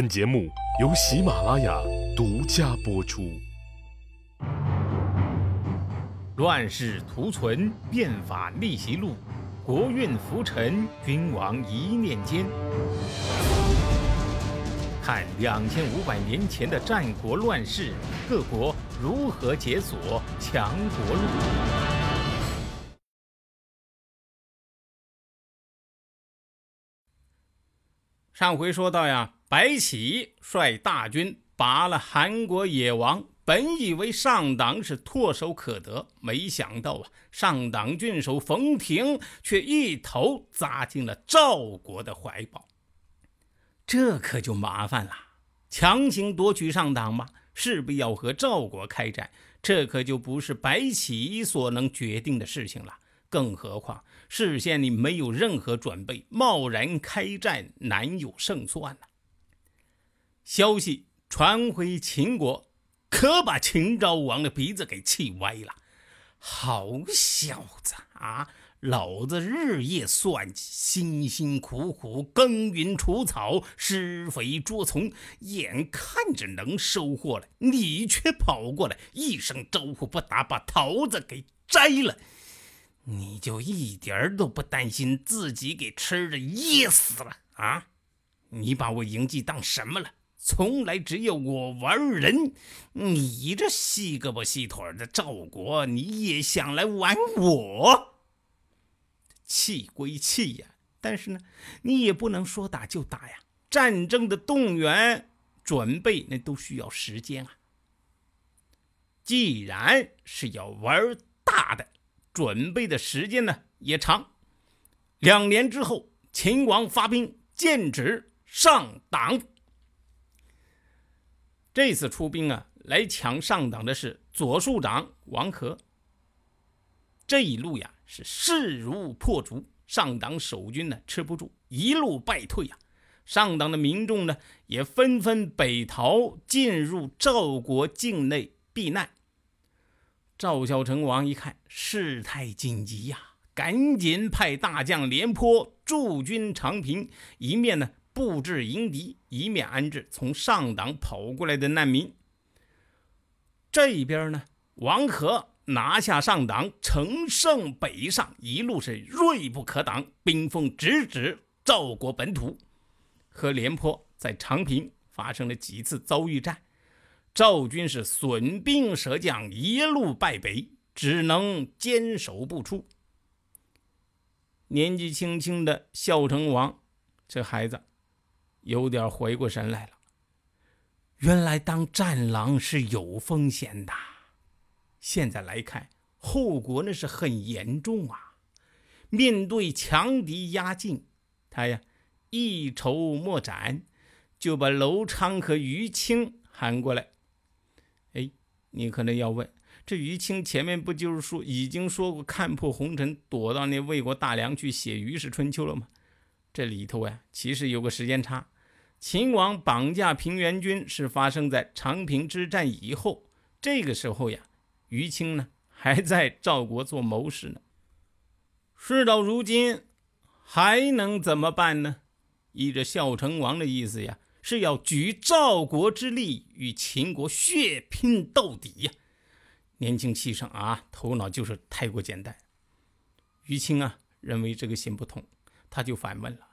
本节目由喜马拉雅独家播出。乱世图存，变法逆袭录，国运浮沉，君王一念间。看两千五百年前的战国乱世，各国如何解锁强国路。上回说到呀，白起率大军拔了韩国野王。本以为上党是唾手可得，没想到啊，上党郡守冯亭却一头扎进了赵国的怀抱。这可就麻烦了，强行夺取上党嘛，势必要和赵国开战，这可就不是白起所能决定的事情了。更何况事先你没有任何准备，贸然开战，难有胜算呢。消息传回秦国。可把秦昭王的鼻子给气歪了！好小子啊，老子日夜算计，辛辛苦苦耕耘除草、施肥捉虫，眼看着能收获了，你却跑过来一声招呼不打，把桃子给摘了！你就一点都不担心自己给吃的噎死了啊？你把我嬴稷当什么了？从来只有我玩人，你这细胳膊细腿的赵国，你也想来玩我？气归气呀，但是呢，你也不能说打就打呀。战争的动员、准备，那都需要时间啊。既然是要玩大的，准备的时间呢也长。两年之后，秦王发兵，剑指上党。这次出兵啊，来抢上党的是左庶长王和。这一路呀是势如破竹，上党守军呢吃不住，一路败退呀。上党的民众呢也纷纷北逃，进入赵国境内避难。赵孝成王一看事态紧急呀，赶紧派大将廉颇驻军长平，一面呢。布置迎敌，一面安置从上党跑过来的难民。这边呢，王可拿下上党，乘胜北上，一路是锐不可挡，兵锋直指赵国本土。和廉颇在长平发生了几次遭遇战，赵军是损兵折将，一路败北，只能坚守不出。年纪轻轻的孝成王，这孩子。有点回过神来了，原来当战狼是有风险的。现在来看，后果那是很严重啊！面对强敌压境，他呀一筹莫展，就把楼昌和于青喊过来。哎，你可能要问，这于青前面不就是说已经说过看破红尘，躲到那魏国大梁去写《于氏春秋》了吗？这里头呀，其实有个时间差。秦王绑架平原君是发生在长平之战以后。这个时候呀，于青呢还在赵国做谋士呢。事到如今，还能怎么办呢？依着孝成王的意思呀，是要举赵国之力与秦国血拼到底呀。年轻气盛啊，头脑就是太过简单。于青啊，认为这个行不通。他就反问了：“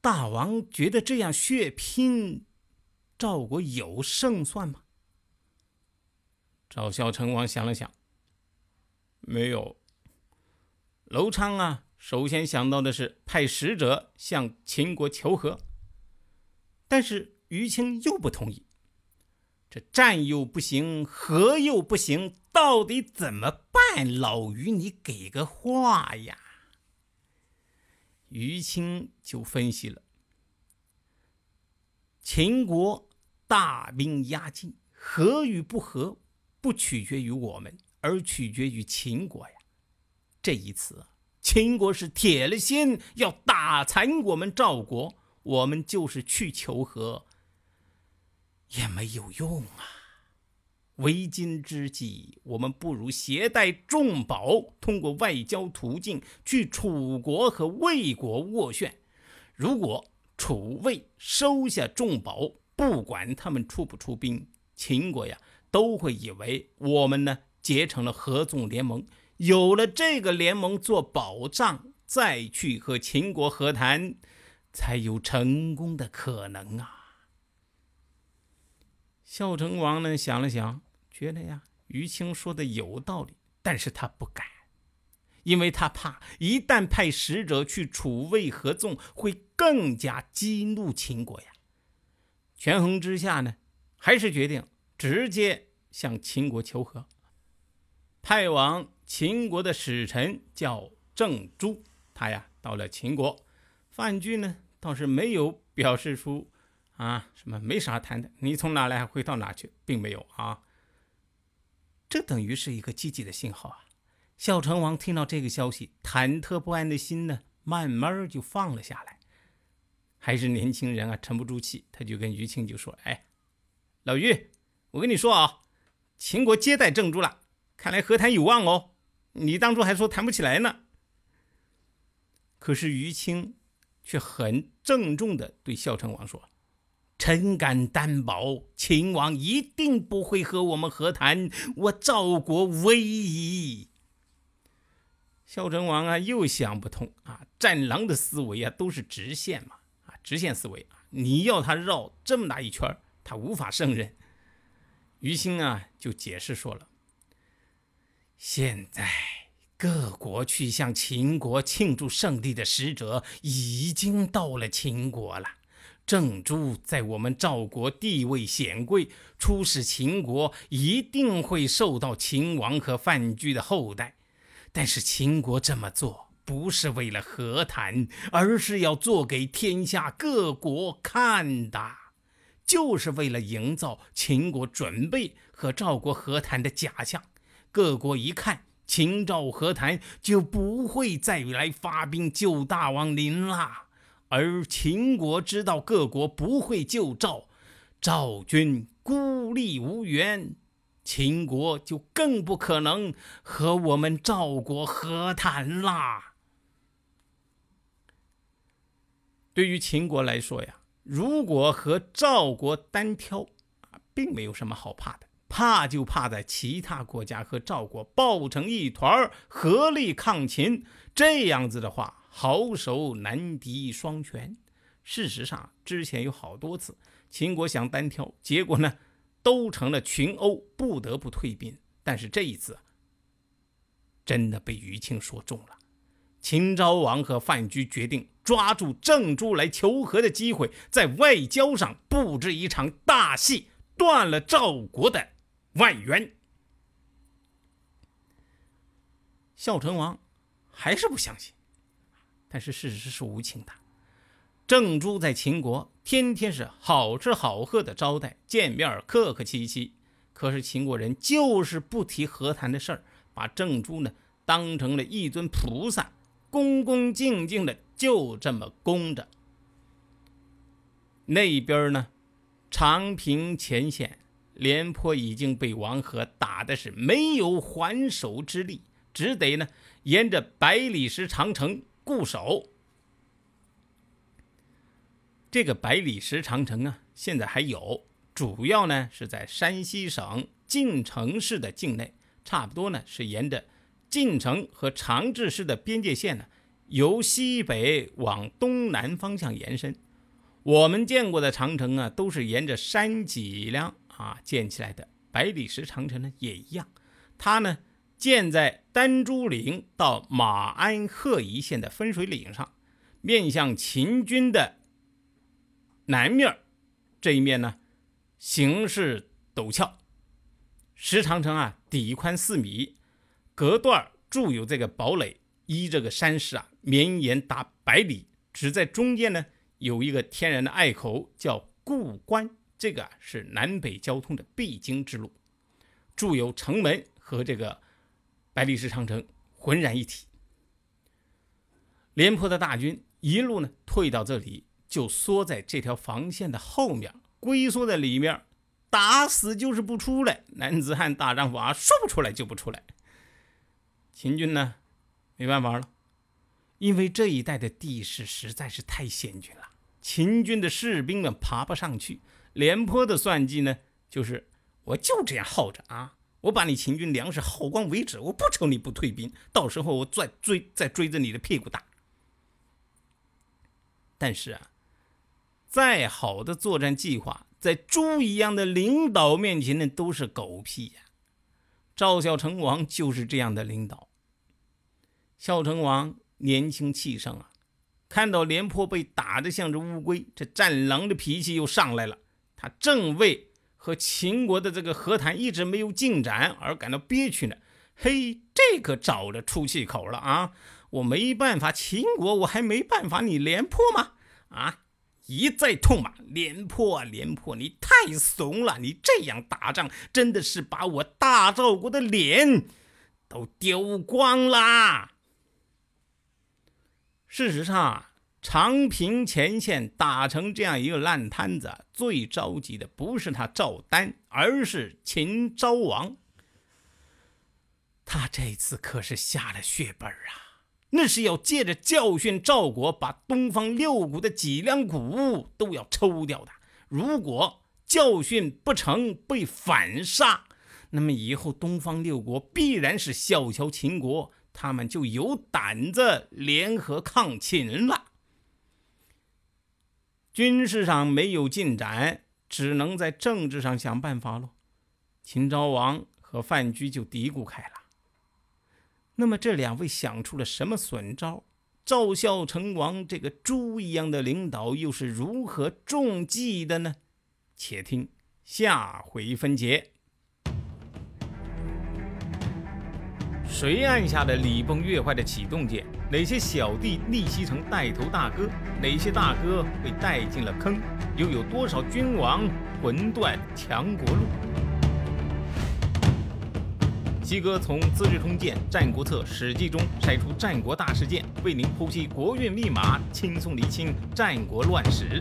大王觉得这样血拼，赵国有胜算吗？”赵孝成王想了想，没有。楼昌啊，首先想到的是派使者向秦国求和，但是于青又不同意。这战又不行，和又不行，到底怎么办？老于，你给个话呀！于青就分析了：秦国大兵压境，和与不和，不取决于我们，而取决于秦国呀。这一次，秦国是铁了心要打残我们赵国，我们就是去求和，也没有用啊。为今之计，我们不如携带重宝，通过外交途径去楚国和魏国斡旋。如果楚魏收下重宝，不管他们出不出兵，秦国呀都会以为我们呢结成了合纵联盟，有了这个联盟做保障，再去和秦国和谈，才有成功的可能啊。孝成王呢想了想，觉得呀于青说的有道理，但是他不敢。因为他怕，一旦派使者去楚魏合纵，会更加激怒秦国呀。权衡之下呢，还是决定直接向秦国求和，派往秦国的使臣叫郑朱，他呀到了秦国，范雎呢倒是没有表示出啊什么没啥谈的，你从哪来回到哪去，并没有啊。这等于是一个积极的信号啊。孝成王听到这个消息，忐忑不安的心呢，慢慢就放了下来。还是年轻人啊，沉不住气，他就跟于青就说：“哎，老于，我跟你说啊，秦国接待郑珠了，看来和谈有望哦。你当初还说谈不起来呢。”可是于青却很郑重的对孝成王说：“臣敢担保，秦王一定不会和我们和谈，我赵国危矣。”孝成王啊，又想不通啊！战狼的思维啊，都是直线嘛，啊，直线思维啊！你要他绕这么大一圈，他无法胜任。于心啊，就解释说了：现在各国去向秦国庆祝胜利的使者已经到了秦国了。郑珠在我们赵国地位显贵，出使秦国一定会受到秦王和范雎的厚待。但是秦国这么做不是为了和谈，而是要做给天下各国看的，就是为了营造秦国准备和赵国和谈的假象。各国一看秦赵和谈，就不会再来发兵救大王您了。而秦国知道各国不会救赵，赵军孤立无援。秦国就更不可能和我们赵国和谈啦。对于秦国来说呀，如果和赵国单挑，并没有什么好怕的，怕就怕在其他国家和赵国抱成一团合力抗秦。这样子的话，好手难敌双全。事实上，之前有好多次秦国想单挑，结果呢？都成了群殴，不得不退兵。但是这一次，真的被于青说中了。秦昭王和范雎决定抓住郑朱来求和的机会，在外交上布置一场大戏，断了赵国的外援。孝成王还是不相信，但是事实是无情的。郑珠在秦国天天是好吃好喝的招待，见面客客气气。可是秦国人就是不提和谈的事儿，把郑珠呢当成了一尊菩萨，恭恭敬敬的就这么供着。那边呢，长平前线，廉颇已经被王和打的是没有还手之力，只得呢沿着百里石长城固守。这个百里石长城啊，现在还有，主要呢是在山西省晋城市的境内，差不多呢是沿着晋城和长治市的边界线呢，由西北往东南方向延伸。我们见过的长城啊，都是沿着山脊梁啊建起来的，百里石长城呢也一样，它呢建在丹朱岭到马鞍鹤一线的分水岭上，面向秦军的。南面这一面呢，形势陡峭。石长城啊，底宽四米，隔段筑有这个堡垒，依这个山势啊，绵延达百里。只在中间呢，有一个天然的隘口，叫固关。这个是南北交通的必经之路。筑有城门和这个百里石长城浑然一体。廉颇的大军一路呢，退到这里。就缩在这条防线的后面，龟缩在里面，打死就是不出来。男子汉大丈夫啊，说不出来就不出来。秦军呢，没办法了，因为这一带的地势实在是太险峻了。秦军的士兵们爬不上去。廉颇的算计呢，就是我就这样耗着啊，我把你秦军粮食耗光为止，我不愁你不退兵，到时候我再追，再追着你的屁股打。但是啊，再好的作战计划，在猪一样的领导面前呢，都是狗屁呀。赵孝成王就是这样的领导。孝成王年轻气盛啊，看到廉颇被打得像只乌龟，这战狼的脾气又上来了。他正为和秦国的这个和谈一直没有进展而感到憋屈呢。嘿，这可找着出气口了啊！我没办法，秦国我还没办法，你廉颇吗？啊！一再痛骂廉颇，廉颇，你太怂了！你这样打仗，真的是把我大赵国的脸都丢光啦！事实上，长平前线打成这样一个烂摊子，最着急的不是他赵丹，而是秦昭王。他这次可是下了血本啊！那是要借着教训赵国，把东方六国的脊梁骨都要抽掉的。如果教训不成，被反杀，那么以后东方六国必然是小瞧秦国，他们就有胆子联合抗秦了。军事上没有进展，只能在政治上想办法喽。秦昭王和范雎就嘀咕开了。那么这两位想出了什么损招？赵孝成王这个猪一样的领导又是如何中计的呢？且听下回分解。谁按下了礼崩乐坏的启动键？哪些小弟逆袭成带头大哥？哪些大哥被带进了坑？又有多少君王魂断强国路？西哥从《资治通鉴》《战国策》《史记》中筛出战国大事件，为您剖析国运密码，轻松理清战国乱史。